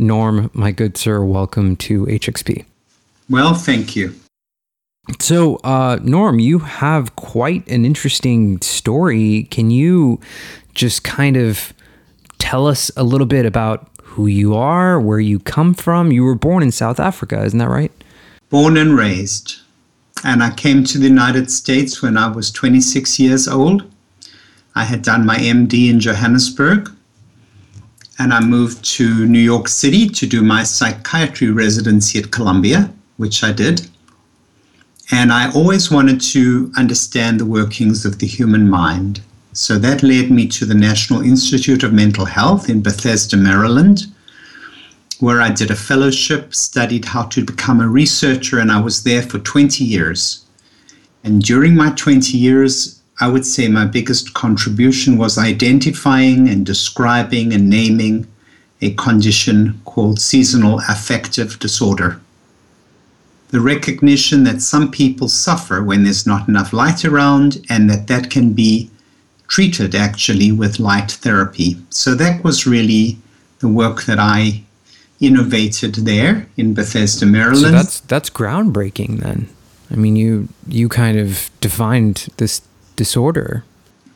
Norm, my good sir, welcome to HXP. Well, thank you. So, uh, Norm, you have quite an interesting story. Can you just kind of tell us a little bit about who you are, where you come from? You were born in South Africa, isn't that right? Born and raised. And I came to the United States when I was 26 years old. I had done my MD in Johannesburg and I moved to New York City to do my psychiatry residency at Columbia, which I did. And I always wanted to understand the workings of the human mind. So that led me to the National Institute of Mental Health in Bethesda, Maryland, where I did a fellowship, studied how to become a researcher, and I was there for 20 years. And during my 20 years, I would say my biggest contribution was identifying and describing and naming a condition called seasonal affective disorder. The recognition that some people suffer when there's not enough light around and that that can be treated actually with light therapy. So that was really the work that I innovated there in Bethesda, Maryland. So that's that's groundbreaking then. I mean, you you kind of defined this disorder?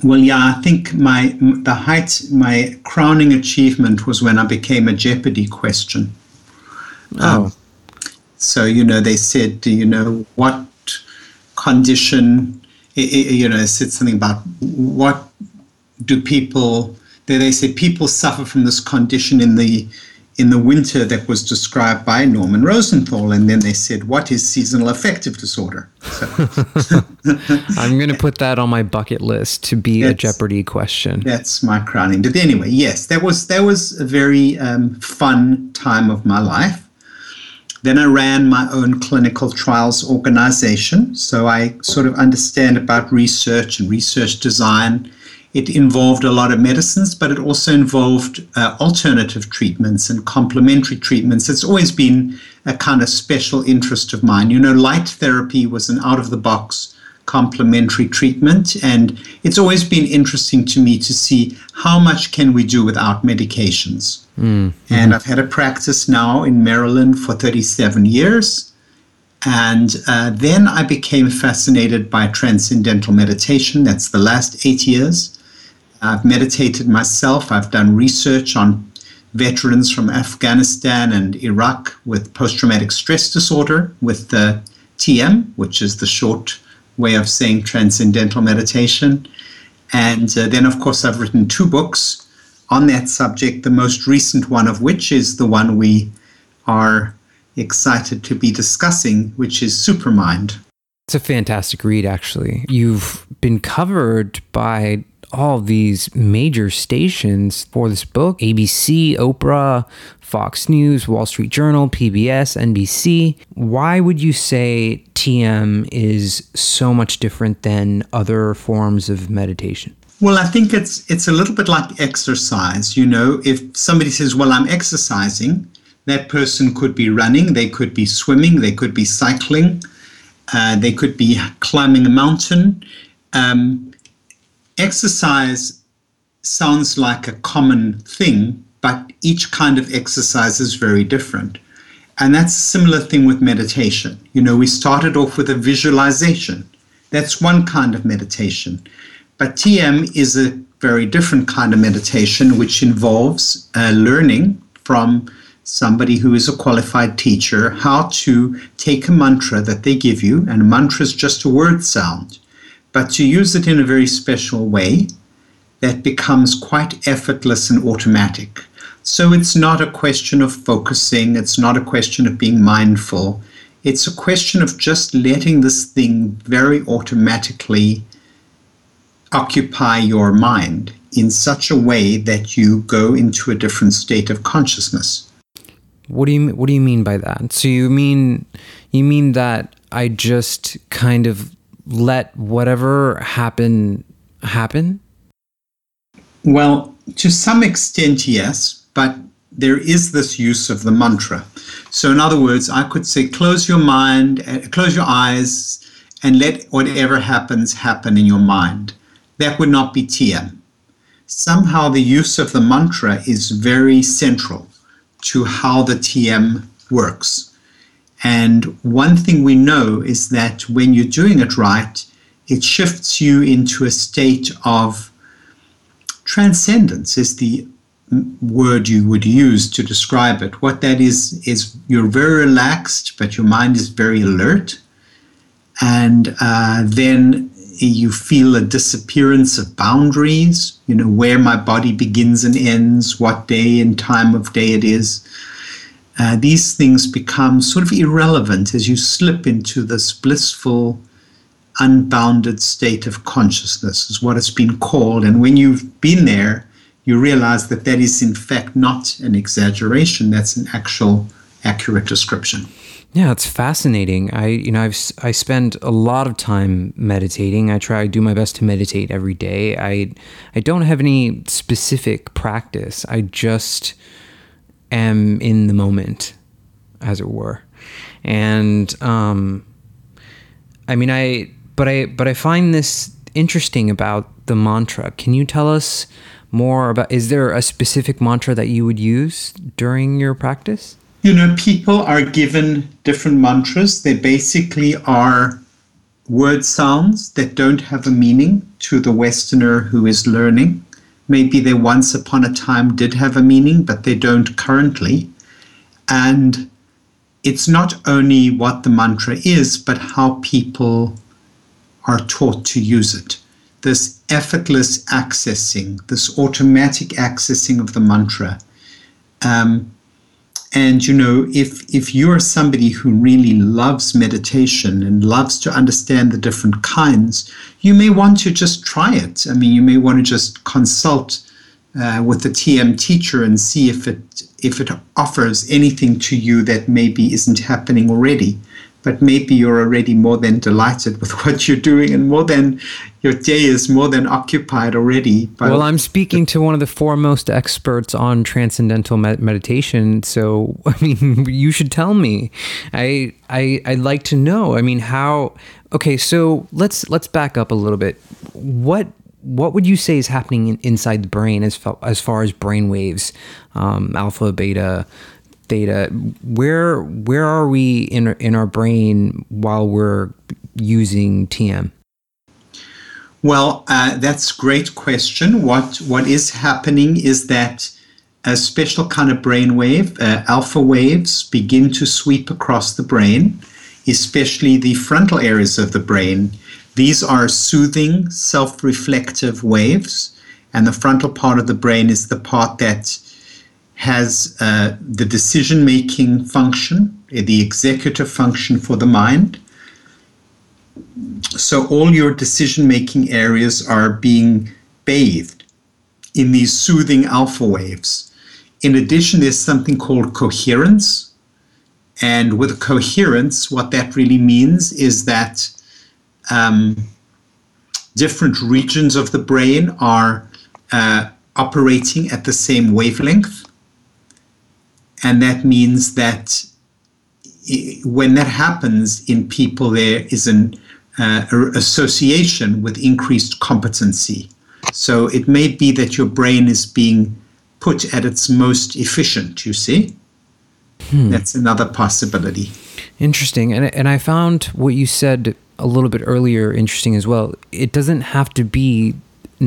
Well, yeah, I think my the height, my crowning achievement was when I became a Jeopardy question. Oh. Um, so you know, they said, you know, what condition? You know, said something about what do people? They they say people suffer from this condition in the in the winter that was described by Norman Rosenthal. And then they said, What is seasonal affective disorder? So. I'm going to put that on my bucket list to be that's, a Jeopardy question. That's my crowning. But anyway, yes, that was, that was a very um, fun time of my life. Then I ran my own clinical trials organization. So I sort of understand about research and research design it involved a lot of medicines, but it also involved uh, alternative treatments and complementary treatments. It's always been a kind of special interest of mine. You know, light therapy was an out of the box complementary treatment, and it's always been interesting to me to see how much can we do without medications. Mm-hmm. And I've had a practice now in Maryland for 37 years. And uh, then I became fascinated by transcendental meditation. That's the last eight years. I've meditated myself. I've done research on veterans from Afghanistan and Iraq with post traumatic stress disorder with the TM, which is the short way of saying transcendental meditation. And uh, then, of course, I've written two books on that subject, the most recent one of which is the one we are excited to be discussing, which is Supermind. It's a fantastic read, actually. You've been covered by all these major stations for this book ABC, Oprah, Fox News, Wall Street Journal, PBS, NBC. Why would you say TM is so much different than other forms of meditation? Well, I think it's it's a little bit like exercise. You know, if somebody says, "Well, I'm exercising," that person could be running, they could be swimming, they could be cycling, uh, they could be climbing a mountain. Um, exercise sounds like a common thing, but each kind of exercise is very different. And that's a similar thing with meditation. You know, we started off with a visualization. That's one kind of meditation. But TM is a very different kind of meditation, which involves uh, learning from somebody who is a qualified teacher how to take a mantra that they give you, and a mantra is just a word sound but to use it in a very special way that becomes quite effortless and automatic. So it's not a question of focusing, it's not a question of being mindful. It's a question of just letting this thing very automatically occupy your mind in such a way that you go into a different state of consciousness. What do you what do you mean by that? So you mean you mean that I just kind of let whatever happen happen? Well, to some extent, yes, but there is this use of the mantra. So, in other words, I could say, close your mind, uh, close your eyes, and let whatever happens happen in your mind. That would not be TM. Somehow, the use of the mantra is very central to how the TM works. And one thing we know is that when you're doing it right, it shifts you into a state of transcendence is the word you would use to describe it. What that is, is you're very relaxed, but your mind is very alert. And uh, then you feel a disappearance of boundaries, you know, where my body begins and ends, what day and time of day it is. Uh, these things become sort of irrelevant as you slip into this blissful unbounded state of consciousness, is what it's been called. And when you've been there, you realize that that is, in fact, not an exaggeration, that's an actual accurate description. Yeah, it's fascinating. I, you know, I've I spend a lot of time meditating. I try to do my best to meditate every day. I I don't have any specific practice. I just am in the moment, as it were. And um, I mean, I but I but I find this interesting about the mantra. Can you tell us more about is there a specific mantra that you would use during your practice? You know, people are given different mantras. They basically are word sounds that don't have a meaning to the Westerner who is learning. Maybe they once upon a time did have a meaning, but they don't currently. And it's not only what the mantra is, but how people are taught to use it. This effortless accessing, this automatic accessing of the mantra. Um, and you know, if if you are somebody who really loves meditation and loves to understand the different kinds, you may want to just try it. I mean, you may want to just consult uh, with the TM teacher and see if it if it offers anything to you that maybe isn't happening already but maybe you're already more than delighted with what you're doing and more than your day is more than occupied already. well, I'm speaking to one of the foremost experts on transcendental med- meditation, so I mean, you should tell me. I I I'd like to know. I mean, how? Okay, so let's let's back up a little bit. What what would you say is happening in, inside the brain as far, as far as brain waves, um, alpha, beta, theta where where are we in in our brain while we're using tm well uh, that's great question. What what is happening is that a special kind of brain wave uh, alpha waves begin to sweep across the brain especially the frontal areas of the brain. These are soothing self-reflective waves and the frontal part of the brain is the part that has uh, the decision making function, the executive function for the mind. So all your decision making areas are being bathed in these soothing alpha waves. In addition, there's something called coherence. And with coherence, what that really means is that um, different regions of the brain are uh, operating at the same wavelength. And that means that when that happens in people, there is an uh, association with increased competency. So it may be that your brain is being put at its most efficient, you see? Hmm. That's another possibility. Interesting. And, and I found what you said a little bit earlier interesting as well. It doesn't have to be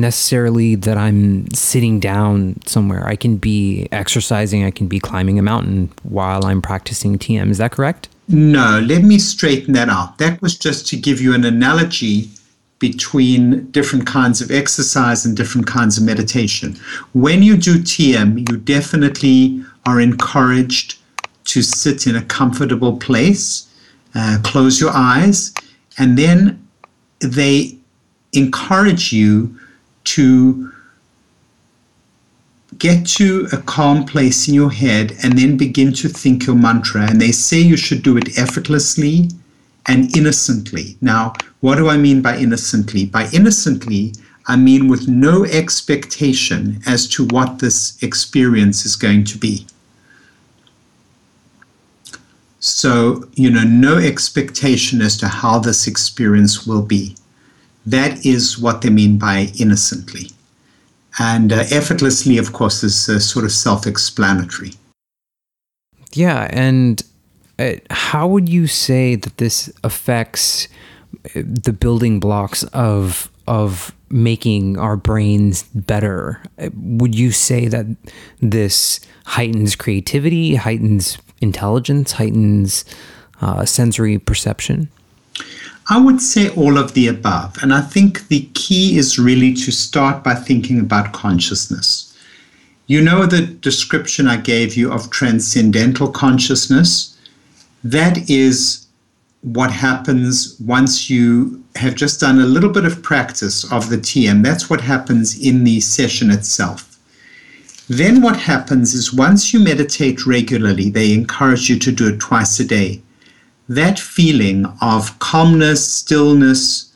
necessarily that I'm sitting down somewhere. I can be exercising, I can be climbing a mountain while I'm practicing TM. Is that correct? No, let me straighten that out. That was just to give you an analogy between different kinds of exercise and different kinds of meditation. When you do TM, you definitely are encouraged to sit in a comfortable place, uh, close your eyes, and then they encourage you to get to a calm place in your head and then begin to think your mantra. And they say you should do it effortlessly and innocently. Now, what do I mean by innocently? By innocently, I mean with no expectation as to what this experience is going to be. So, you know, no expectation as to how this experience will be. That is what they mean by innocently. And uh, effortlessly, of course, is uh, sort of self explanatory. Yeah. And uh, how would you say that this affects uh, the building blocks of of making our brains better? Uh, would you say that this heightens creativity, heightens intelligence, heightens uh, sensory perception? I would say all of the above. And I think the key is really to start by thinking about consciousness. You know the description I gave you of transcendental consciousness? That is what happens once you have just done a little bit of practice of the TM. That's what happens in the session itself. Then, what happens is once you meditate regularly, they encourage you to do it twice a day. That feeling of calmness, stillness,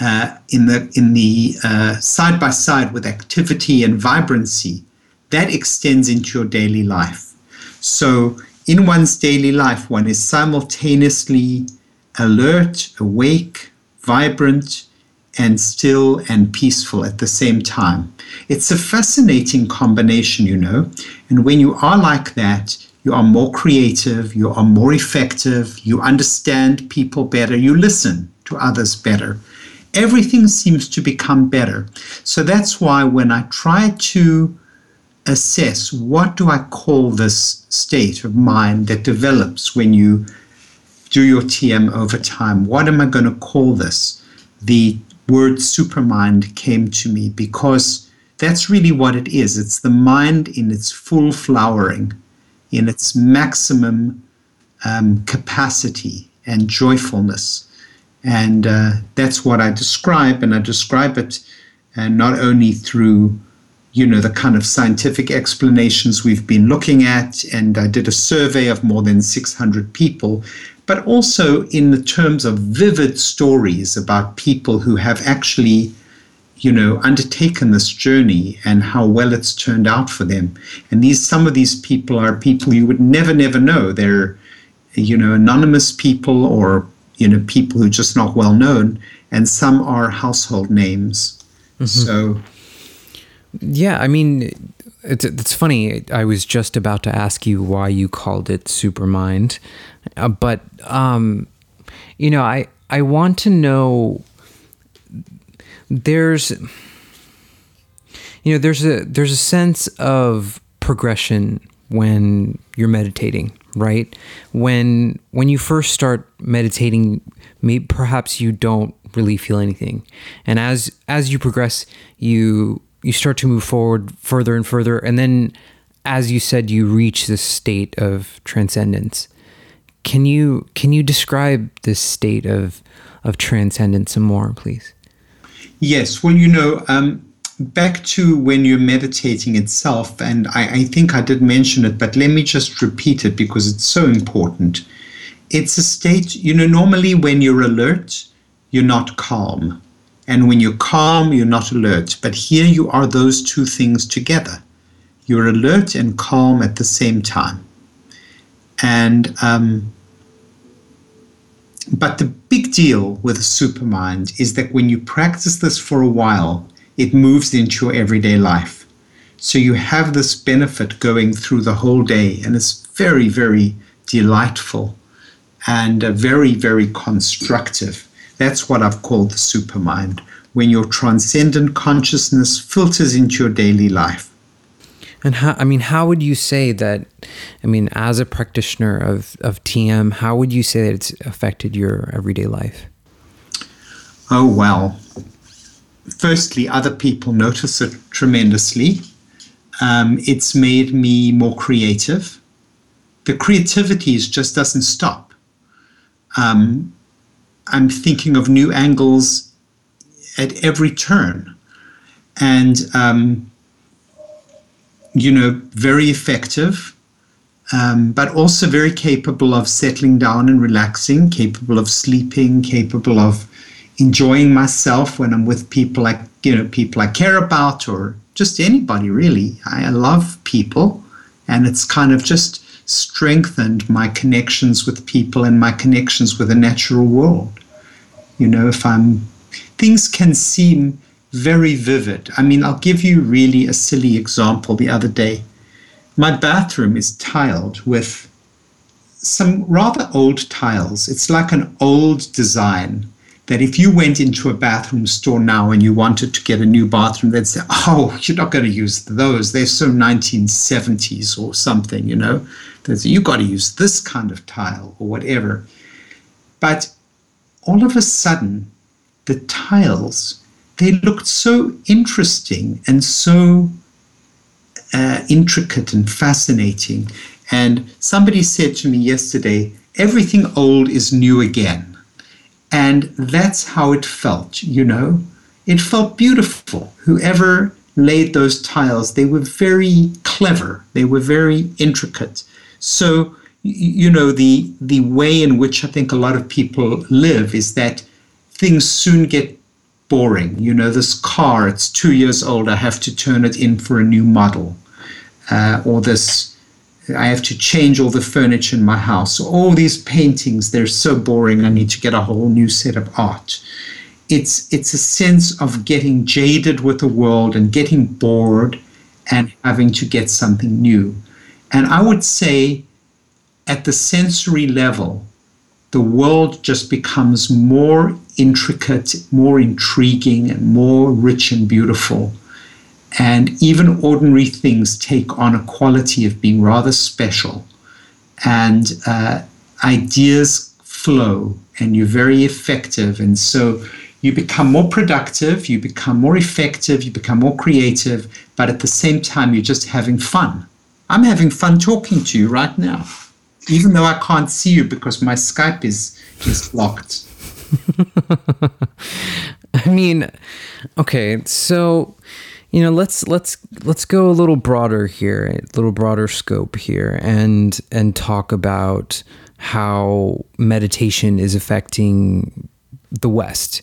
uh, in the in the uh, side by side with activity and vibrancy, that extends into your daily life. So, in one's daily life, one is simultaneously alert, awake, vibrant, and still and peaceful at the same time. It's a fascinating combination, you know. And when you are like that, you are more creative, you are more effective, you understand people better, you listen to others better. Everything seems to become better. So that's why when I try to assess what do I call this state of mind that develops when you do your TM over time, what am I going to call this? The word supermind came to me because that's really what it is. It's the mind in its full flowering, in its maximum um, capacity and joyfulness. And uh, that's what I describe, and I describe it uh, not only through you know the kind of scientific explanations we've been looking at and i did a survey of more than 600 people but also in the terms of vivid stories about people who have actually you know undertaken this journey and how well it's turned out for them. And these some of these people are people you would never never know. They're you know anonymous people or you know people who are just not well known. And some are household names. Mm-hmm. so yeah i mean it's, it's funny. I was just about to ask you why you called it supermind. Uh, but um, you know, I I want to know. There's, you know, there's a there's a sense of progression when you're meditating, right? When when you first start meditating, maybe perhaps you don't really feel anything, and as as you progress, you you start to move forward further and further, and then, as you said, you reach this state of transcendence. Can you can you describe this state of of transcendence some more, please? Yes. Well, you know, um, back to when you're meditating itself, and I, I think I did mention it, but let me just repeat it because it's so important. It's a state, you know, normally when you're alert, you're not calm. And when you're calm, you're not alert. But here you are those two things together. You're alert and calm at the same time. And um, but the big deal with a supermind is that when you practice this for a while, it moves into your everyday life. So you have this benefit going through the whole day, and it's very, very delightful and uh, very, very constructive. That's what I've called the supermind, when your transcendent consciousness filters into your daily life. And how, I mean, how would you say that, I mean, as a practitioner of, of TM, how would you say that it's affected your everyday life? Oh, well. Firstly, other people notice it tremendously. Um, it's made me more creative. The creativity just doesn't stop. Um, I'm thinking of new angles at every turn. And um, you know, very effective, um, but also very capable of settling down and relaxing, capable of sleeping, capable of enjoying myself when I'm with people like, you know, people I care about or just anybody really. I, I love people, and it's kind of just strengthened my connections with people and my connections with the natural world. You know, if I'm, things can seem very vivid. I mean, I'll give you really a silly example the other day. My bathroom is tiled with some rather old tiles. It's like an old design that if you went into a bathroom store now and you wanted to get a new bathroom, they'd say, Oh, you're not going to use those. They're so 1970s or something, you know. They'd say, You've got to use this kind of tile or whatever. But all of a sudden, the tiles they looked so interesting and so uh, intricate and fascinating. And somebody said to me yesterday, everything old is new again. And that's how it felt, you know? It felt beautiful. Whoever laid those tiles, they were very clever, they were very intricate. So, you know, the, the way in which I think a lot of people live is that things soon get boring. You know, this car, it's two years old, I have to turn it in for a new model. Uh, or this, I have to change all the furniture in my house. All these paintings, they're so boring, I need to get a whole new set of art. It's, it's a sense of getting jaded with the world and getting bored and having to get something new. And I would say, at the sensory level, the world just becomes more intricate, more intriguing, and more rich and beautiful. And even ordinary things take on a quality of being rather special. And uh, ideas flow, and you're very effective. And so you become more productive, you become more effective, you become more creative, but at the same time, you're just having fun. I'm having fun talking to you right now even though I can't see you because my Skype is is locked. I mean, okay, so you know, let's let's let's go a little broader here, a little broader scope here, and and talk about how meditation is affecting the West.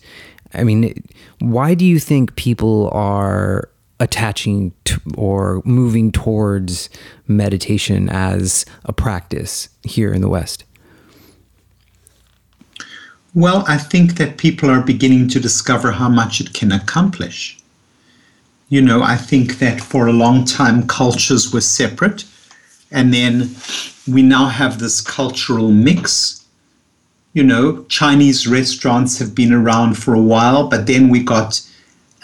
I mean, why do you think people are attaching to, or moving towards meditation as a practice here in the West? Well, I think that people are beginning to discover how much it can accomplish. You know, I think that for a long time cultures were separate, and then we now have this cultural mix. You know, Chinese restaurants have been around for a while, but then we got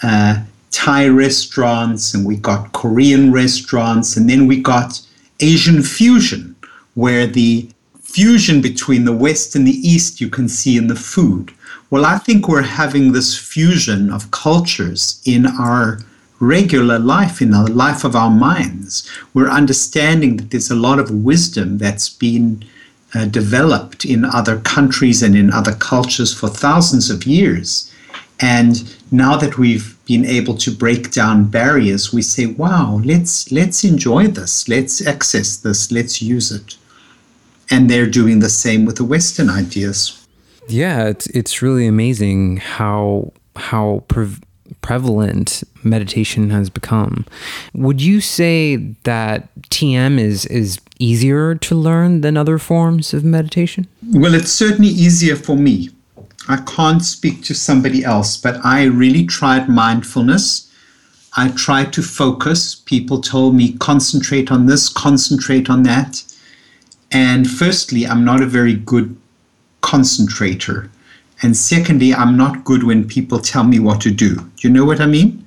uh, Thai restaurants and we got Korean restaurants and then we got Asian fusion, where the fusion between the West and the East you can see in the food. Well, I think we're having this fusion of cultures in our regular life, in the life of our minds. We're understanding that there's a lot of wisdom that's been uh, developed in other countries and in other cultures for thousands of years. And now that we've been able to break down barriers, we say, wow, let's let's enjoy this, let's access this, let's use it. And they're doing the same with the Western ideas. Yeah, it's it's really amazing how how pre- prevalent meditation has become. Would you say that TM is is easier to learn than other forms of meditation? Well, it's certainly easier for me. I can't speak to somebody else, but I really tried mindfulness. I tried to focus. People told me, concentrate on this, concentrate on that. And firstly, I'm not a very good concentrator. And secondly, I'm not good when people tell me what to do. Do you know what I mean?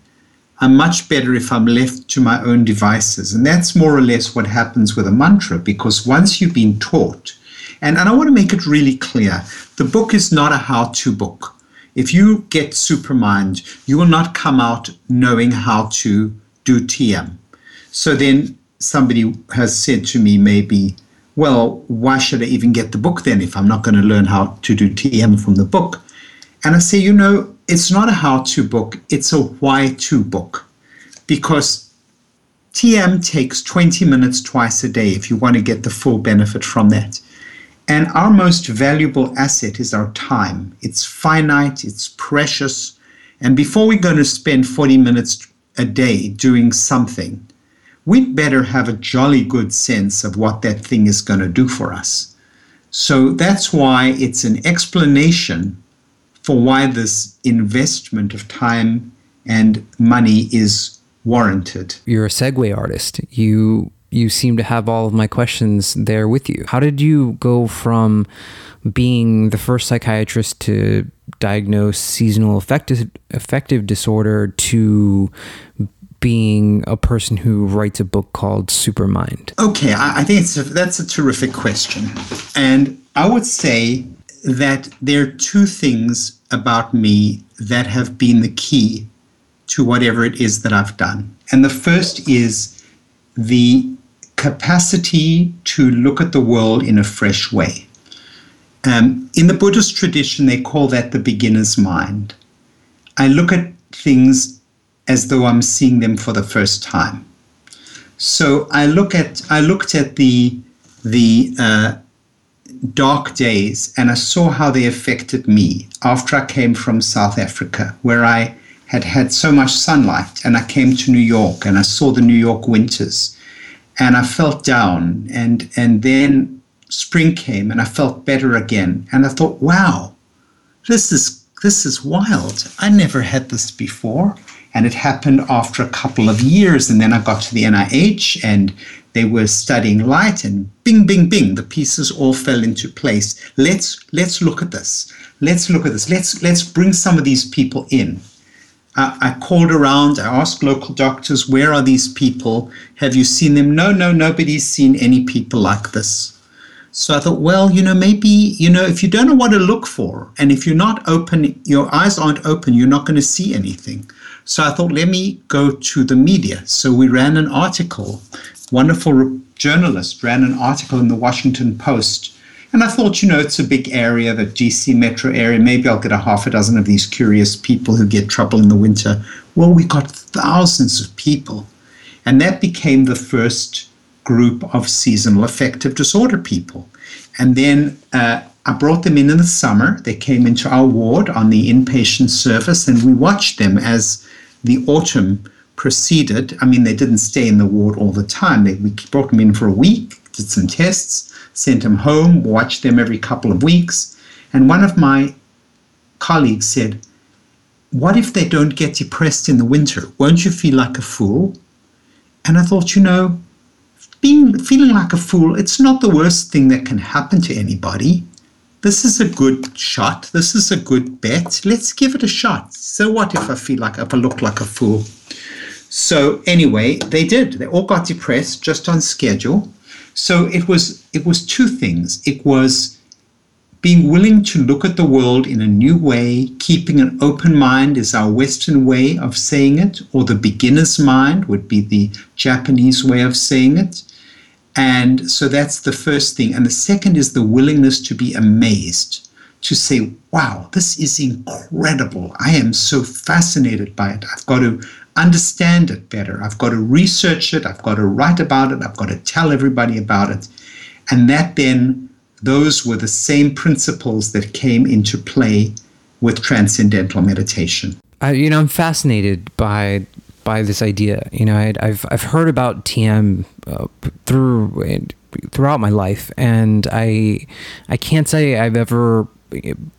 I'm much better if I'm left to my own devices. And that's more or less what happens with a mantra because once you've been taught, and, and I want to make it really clear the book is not a how to book. If you get Supermind, you will not come out knowing how to do TM. So then somebody has said to me, maybe, well, why should I even get the book then if I'm not going to learn how to do TM from the book? And I say, you know, it's not a how to book, it's a why to book. Because TM takes 20 minutes twice a day if you want to get the full benefit from that. And our most valuable asset is our time. It's finite, it's precious. And before we're going to spend 40 minutes a day doing something, we'd better have a jolly good sense of what that thing is going to do for us. So that's why it's an explanation for why this investment of time and money is warranted. You're a segue artist. You you seem to have all of my questions there with you. How did you go from being the first psychiatrist to diagnose seasonal affective affective disorder to being a person who writes a book called Supermind? Okay, I, I think it's a, that's a terrific question, and I would say that there are two things about me that have been the key to whatever it is that I've done. And the first is the capacity to look at the world in a fresh way. Um, in the Buddhist tradition, they call that the beginner's mind. I look at things as though I'm seeing them for the first time. So I look at I looked at the the uh, dark days and I saw how they affected me after I came from South Africa, where I had had so much sunlight, and I came to New York and I saw the New York winters, and I felt down, and and then spring came and I felt better again, and I thought, wow, this is this is wild. I never had this before. And it happened after a couple of years. And then I got to the NIH and they were studying light and bing, bing, bing, the pieces all fell into place. Let's let's look at this. Let's look at this. Let's let's bring some of these people in. I called around, I asked local doctors, where are these people? Have you seen them? No, no, nobody's seen any people like this. So I thought, well, you know, maybe, you know, if you don't know what to look for, and if you're not open, your eyes aren't open, you're not going to see anything. So I thought, let me go to the media. So we ran an article. Wonderful journalist ran an article in the Washington Post. And I thought, you know, it's a big area, the DC metro area. Maybe I'll get a half a dozen of these curious people who get trouble in the winter. Well, we got thousands of people. And that became the first group of seasonal affective disorder people. And then uh, I brought them in in the summer. They came into our ward on the inpatient service, and we watched them as the autumn proceeded. I mean, they didn't stay in the ward all the time. They, we brought them in for a week, did some tests, sent them home, watched them every couple of weeks. And one of my colleagues said, What if they don't get depressed in the winter? Won't you feel like a fool? And I thought, you know, being feeling like a fool, it's not the worst thing that can happen to anybody. This is a good shot. This is a good bet. Let's give it a shot. So what if I feel like if I look like a fool? So anyway, they did. They all got depressed just on schedule. So it was it was two things. It was being willing to look at the world in a new way, keeping an open mind is our Western way of saying it, or the beginner's mind would be the Japanese way of saying it. And so that's the first thing. And the second is the willingness to be amazed, to say, wow, this is incredible. I am so fascinated by it. I've got to understand it better. I've got to research it. I've got to write about it. I've got to tell everybody about it. And that then, those were the same principles that came into play with transcendental meditation. I, you know, I'm fascinated by by this idea. You know, i have I've heard about TM uh, through throughout my life, and I I can't say I've ever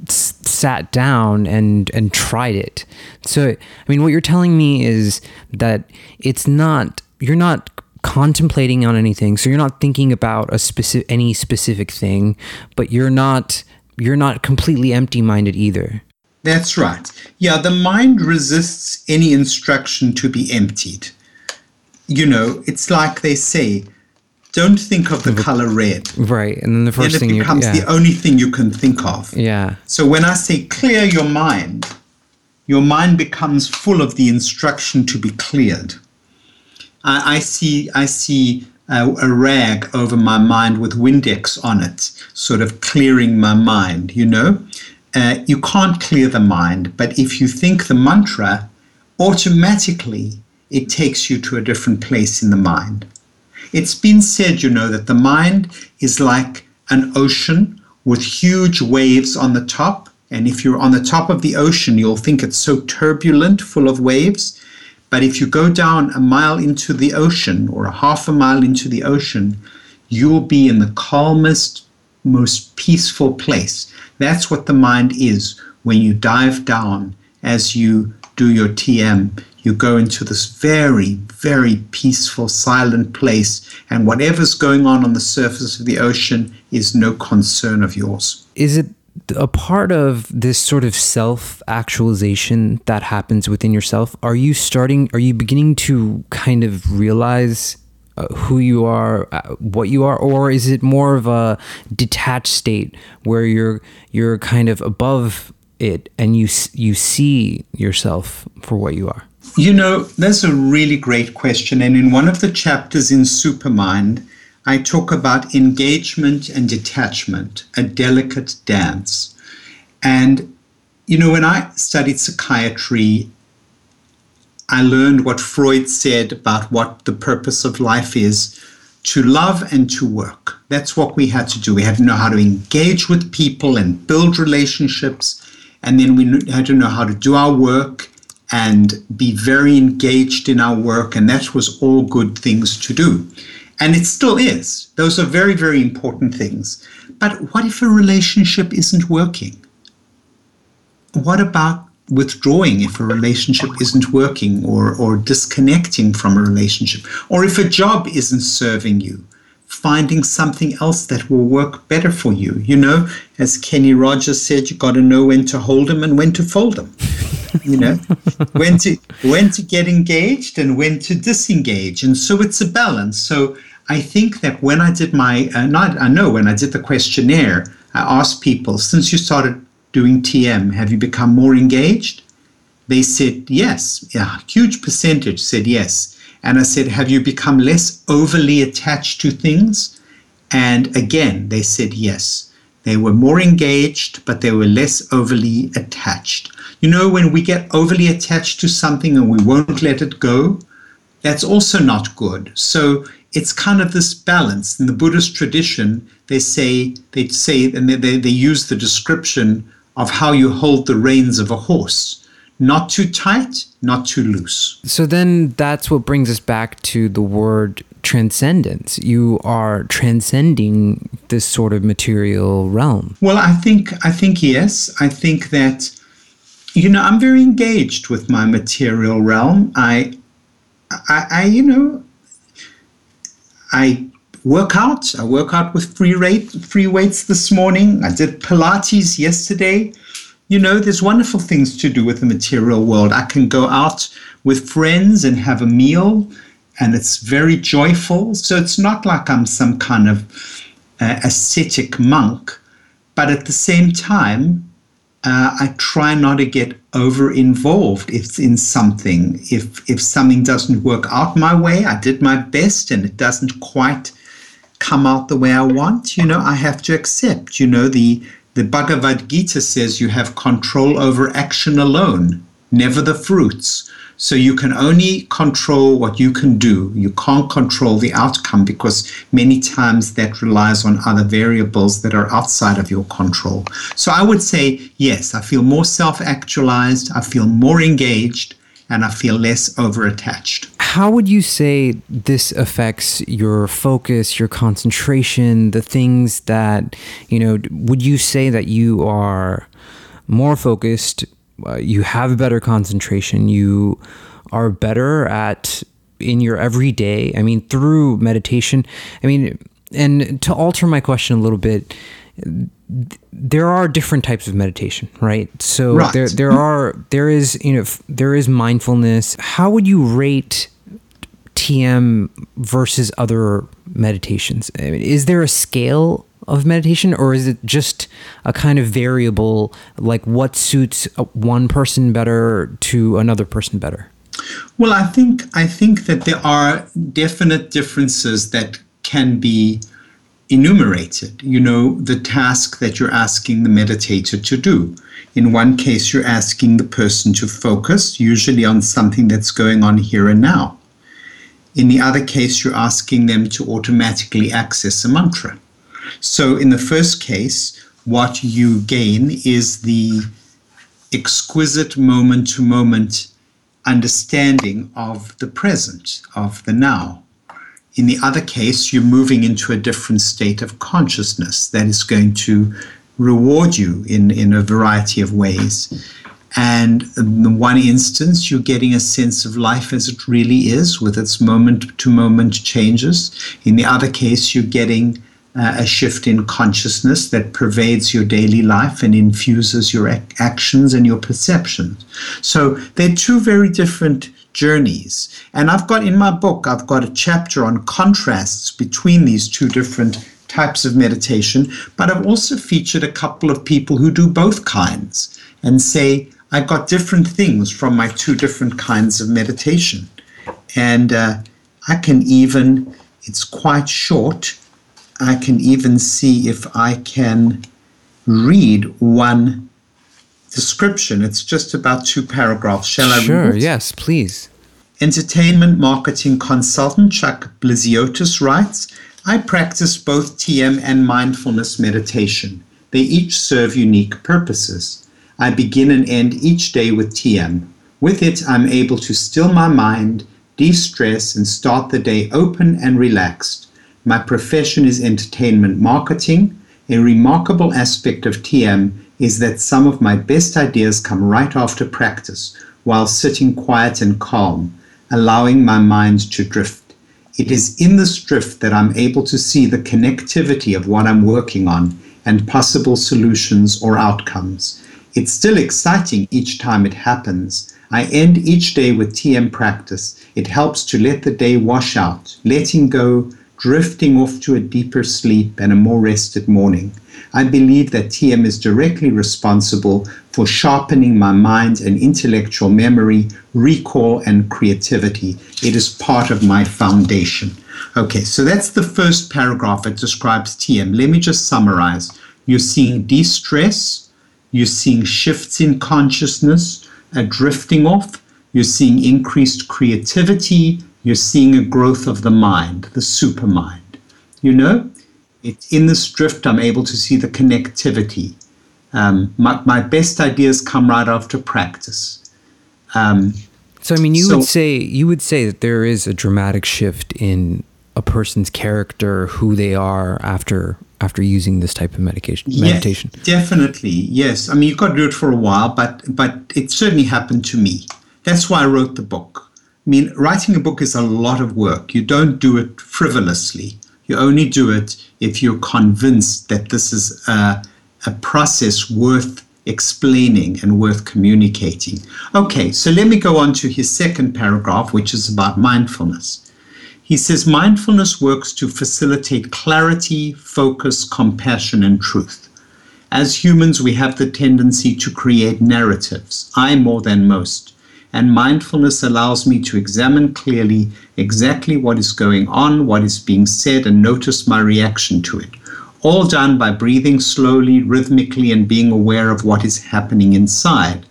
sat down and and tried it. So, I mean, what you're telling me is that it's not you're not contemplating on anything. So you're not thinking about a specific any specific thing, but you're not you're not completely empty-minded either. That's right. Yeah, the mind resists any instruction to be emptied. You know, it's like they say, don't think of the color red. Right. And then the first then thing it becomes yeah. the only thing you can think of. Yeah. So when I say clear your mind, your mind becomes full of the instruction to be cleared. I, I see I see a, a rag over my mind with Windex on it, sort of clearing my mind, you know? uh, you can't clear the mind, but if you think the mantra, automatically it takes you to a different place in the mind. It's been said, you know, that the mind is like an ocean with huge waves on the top. And if you're on the top of the ocean, you'll think it's so turbulent, full of waves. But if you go down a mile into the ocean or a half a mile into the ocean, you'll be in the calmest, most peaceful place. That's what the mind is when you dive down as you do your TM. You go into this very, very peaceful, silent place, and whatever's going on on the surface of the ocean is no concern of yours. Is it a part of this sort of self actualization that happens within yourself? Are you starting, are you beginning to kind of realize uh, who you are, uh, what you are, or is it more of a detached state where you're you're kind of above it and you you see yourself for what you are? You know, that's a really great question. And in one of the chapters in Supermind, I talk about engagement and detachment, a delicate dance. And, you know, when I studied psychiatry, I learned what Freud said about what the purpose of life is to love and to work. That's what we had to do. We had to know how to engage with people and build relationships. And then we had to know how to do our work and be very engaged in our work. And that was all good things to do. And it still is. Those are very, very important things. But what if a relationship isn't working? What about withdrawing if a relationship isn't working or, or disconnecting from a relationship? Or if a job isn't serving you? Finding something else that will work better for you. You know, as Kenny Rogers said, you got to know when to hold them and when to fold them. you know, when to when to get engaged and when to disengage, and so it's a balance. So I think that when I did my, uh, not I know when I did the questionnaire, I asked people since you started doing TM, have you become more engaged? They said yes. Yeah, huge percentage said yes. And I said, Have you become less overly attached to things? And again, they said yes. They were more engaged, but they were less overly attached. You know, when we get overly attached to something and we won't let it go, that's also not good. So it's kind of this balance. In the Buddhist tradition, they say, they say, and they, they, they use the description of how you hold the reins of a horse not too tight, not too loose. So then that's what brings us back to the word transcendence. You are transcending this sort of material realm. Well, I think I think yes. I think that you know, I'm very engaged with my material realm. I I, I you know I work out. I work out with free rate free weights this morning. I did Pilates yesterday you know, there's wonderful things to do with the material world. I can go out with friends and have a meal, and it's very joyful. So it's not like I'm some kind of uh, ascetic monk, but at the same time, uh, I try not to get over involved if in something. If if something doesn't work out my way, I did my best and it doesn't quite come out the way I want. You know, I have to accept. You know, the the Bhagavad Gita says you have control over action alone, never the fruits. So you can only control what you can do. You can't control the outcome because many times that relies on other variables that are outside of your control. So I would say, yes, I feel more self actualized, I feel more engaged, and I feel less over attached. How would you say this affects your focus, your concentration, the things that, you know, would you say that you are more focused, uh, you have better concentration, you are better at in your everyday, I mean, through meditation? I mean, and to alter my question a little bit, there are different types of meditation, right? So right. there there are there is you know there is mindfulness. How would you rate TM versus other meditations? I mean, is there a scale of meditation or is it just a kind of variable like what suits one person better to another person better? Well, I think I think that there are definite differences that can be enumerated. You know the task that you're asking the meditator to do. In one case, you're asking the person to focus, usually on something that's going on here and now. In the other case, you're asking them to automatically access a mantra. So, in the first case, what you gain is the exquisite moment to moment understanding of the present, of the now. In the other case, you're moving into a different state of consciousness that is going to reward you in, in a variety of ways. And in one instance, you're getting a sense of life as it really is with its moment to moment changes. In the other case, you're getting uh, a shift in consciousness that pervades your daily life and infuses your ac- actions and your perceptions. So they're two very different journeys. And I've got in my book, I've got a chapter on contrasts between these two different types of meditation, but I've also featured a couple of people who do both kinds and say, I got different things from my two different kinds of meditation. And uh, I can even, it's quite short, I can even see if I can read one description. It's just about two paragraphs. Shall I sure, yes, please. Entertainment marketing consultant Chuck Bliziotis writes I practice both TM and mindfulness meditation. They each serve unique purposes. I begin and end each day with TM. With it, I'm able to still my mind, de stress, and start the day open and relaxed. My profession is entertainment marketing. A remarkable aspect of TM is that some of my best ideas come right after practice while sitting quiet and calm, allowing my mind to drift. It is in this drift that I'm able to see the connectivity of what I'm working on and possible solutions or outcomes. It's still exciting each time it happens. I end each day with TM practice. It helps to let the day wash out, letting go, drifting off to a deeper sleep and a more rested morning. I believe that TM is directly responsible for sharpening my mind and intellectual memory, recall, and creativity. It is part of my foundation. Okay, so that's the first paragraph. It describes TM. Let me just summarize. You're seeing de stress, you're seeing shifts in consciousness, a drifting off, you're seeing increased creativity, you're seeing a growth of the mind, the supermind. You know, it, in this drift, I'm able to see the connectivity. Um, my, my best ideas come right after practice. Um, So I mean, you So- would say you would say that there is a dramatic shift in a person's character, who they are after after using this type of medication meditation. Yes, definitely, yes. I mean, you've got to do it for a while, but but it certainly happened to me. That's why I wrote the book. I mean, writing a book is a lot of work. You don't do it frivolously. You only do it if you're convinced that this is a, a process worth explaining and worth communicating. Okay, so let me go on to his second paragraph, which is about mindfulness. He says mindfulness works to facilitate clarity, focus, compassion, and truth. As humans, we have the tendency to create narratives, I more than most. And mindfulness allows me to examine clearly exactly what is going on, what is being said, and notice my reaction to it. All done by breathing slowly, rhythmically, and being aware of what is happening inside.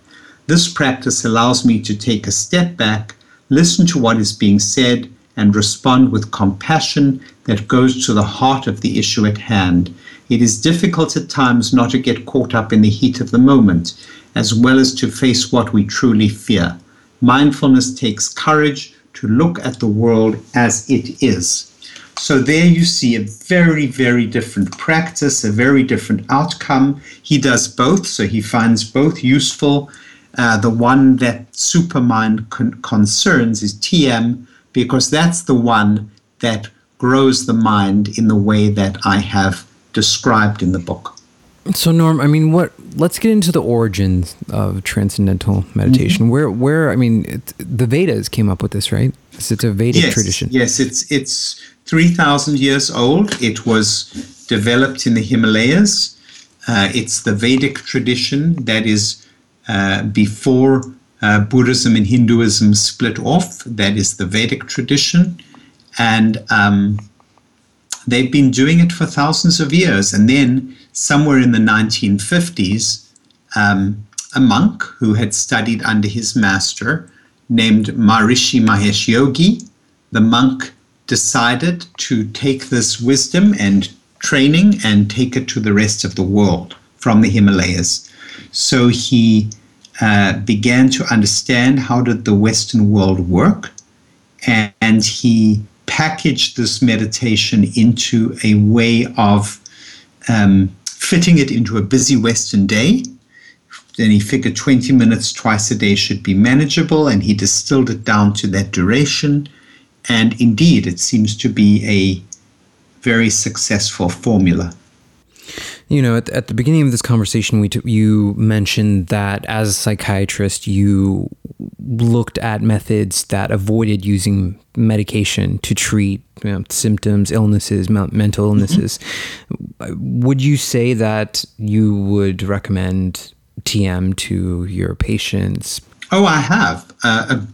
This practice allows me to take a step back, listen to what is being said, and respond with compassion that goes to the heart of the issue at hand. It is difficult at times not to get caught up in the heat of the moment, as well as to face what we truly fear. Mindfulness takes courage to look at the world as it is. So there you see a very, very different practice, a very different outcome. He does both, so he finds both useful. Uh, the one that Supermind con- concerns is TM, because that's the one that grows the mind in the way that I have described in the book. So Norm, I mean, what? Let's get into the origins of transcendental meditation. Mm-hmm. Where, where? I mean, it, the Vedas came up with this, right? It's, it's a Vedic yes, tradition. Yes, it's it's three thousand years old. It was developed in the Himalayas. Uh, it's the Vedic tradition that is uh, before uh, Buddhism and Hinduism split off. That is the Vedic tradition, and um, they've been doing it for thousands of years. And then, somewhere in the 1950s, um, a monk who had studied under his master, named Maharishi Mahesh Yogi, the monk decided to take this wisdom and training and take it to the rest of the world from the Himalayas. So he uh, began to understand how did the Western world work, and, and he packaged this meditation into a way of um, fitting it into a busy Western day. Then he figured 20 minutes twice a day should be manageable, and he distilled it down to that duration. And indeed, it seems to be a very successful formula. You know, at, at the beginning of this conversation, we t- you mentioned that as a psychiatrist, you looked at methods that avoided using medication to treat you know, symptoms, illnesses, mental illnesses. Mm-hmm. Would you say that you would recommend TM to your patients? Oh, I have. Uh, uh,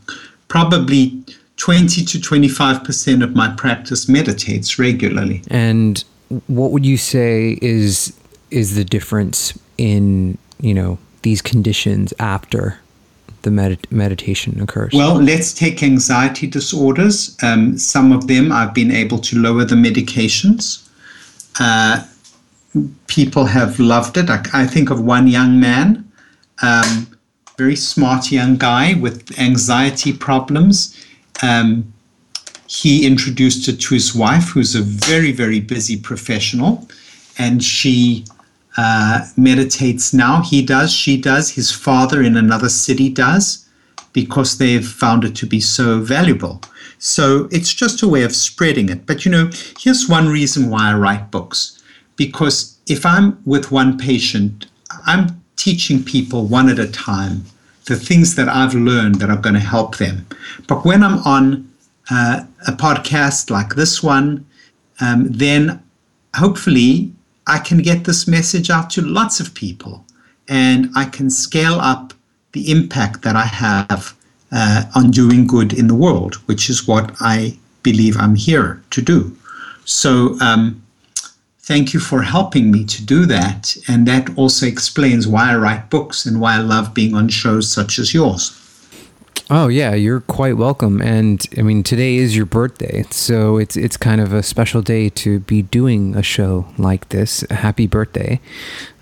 probably 20 to 25% of my practice meditates regularly. And what would you say is is the difference in, you know, these conditions after the med- meditation occurs? Well, let's take anxiety disorders. Um, some of them I've been able to lower the medications. Uh, people have loved it. I, I, think of one young man, um, very smart young guy with anxiety problems. Um, he introduced it to his wife, who's a very, very busy professional, and she uh, meditates now. He does, she does, his father in another city does, because they've found it to be so valuable. So it's just a way of spreading it. But you know, here's one reason why I write books because if I'm with one patient, I'm teaching people one at a time the things that I've learned that are going to help them. But when I'm on uh, a podcast like this one, um, then hopefully I can get this message out to lots of people and I can scale up the impact that I have uh, on doing good in the world, which is what I believe I'm here to do. So, um, thank you for helping me to do that. And that also explains why I write books and why I love being on shows such as yours. Oh yeah, you're quite welcome. And I mean, today is your birthday, so it's it's kind of a special day to be doing a show like this. Happy birthday!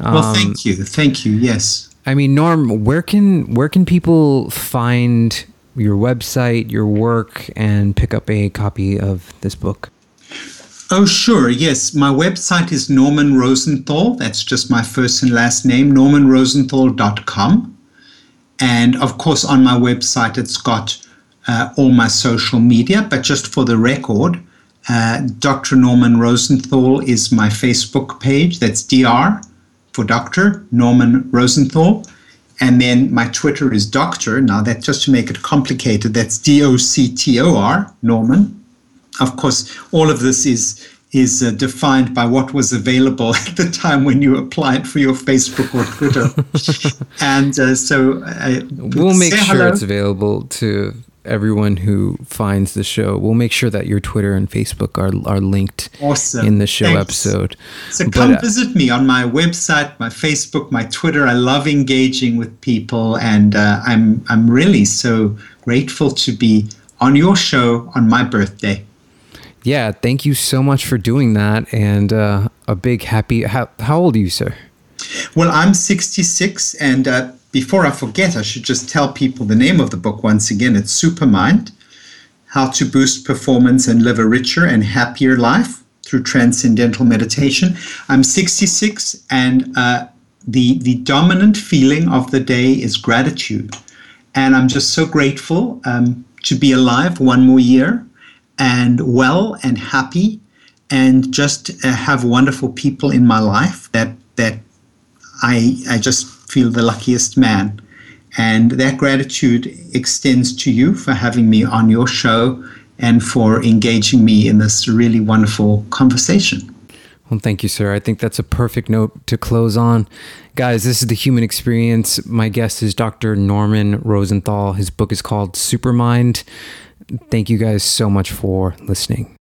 Um, well, thank you, thank you. Yes. I mean, Norm, where can where can people find your website, your work, and pick up a copy of this book? Oh, sure. Yes. My website is Norman Rosenthal. That's just my first and last name, normanrosenthal.com. And of course, on my website, it's got uh, all my social media. But just for the record, uh, Dr. Norman Rosenthal is my Facebook page. That's DR for Dr. Norman Rosenthal. And then my Twitter is Doctor. Now, that just to make it complicated, that's D O C T O R, Norman. Of course, all of this is is uh, defined by what was available at the time when you applied for your Facebook or Twitter. and uh, so uh, we'll make sure hello. it's available to everyone who finds the show. We'll make sure that your Twitter and Facebook are are linked awesome. in the show Thanks. episode. So but, come uh, visit me on my website, my Facebook, my Twitter. I love engaging with people, and uh, I'm I'm really so grateful to be on your show on my birthday yeah, thank you so much for doing that. And uh, a big happy. How, how old are you, sir? Well, I'm 66. And uh, before I forget, I should just tell people the name of the book once again. It's Supermind How to Boost Performance and Live a Richer and Happier Life Through Transcendental Meditation. I'm 66, and uh, the, the dominant feeling of the day is gratitude. And I'm just so grateful um, to be alive one more year and well and happy and just uh, have wonderful people in my life that that I I just feel the luckiest man. And that gratitude extends to you for having me on your show and for engaging me in this really wonderful conversation. Well, thank you, sir. I think that's a perfect note to close on. Guys, this is the human experience. My guest is Dr. Norman Rosenthal. His book is called Supermind. Thank you guys so much for listening.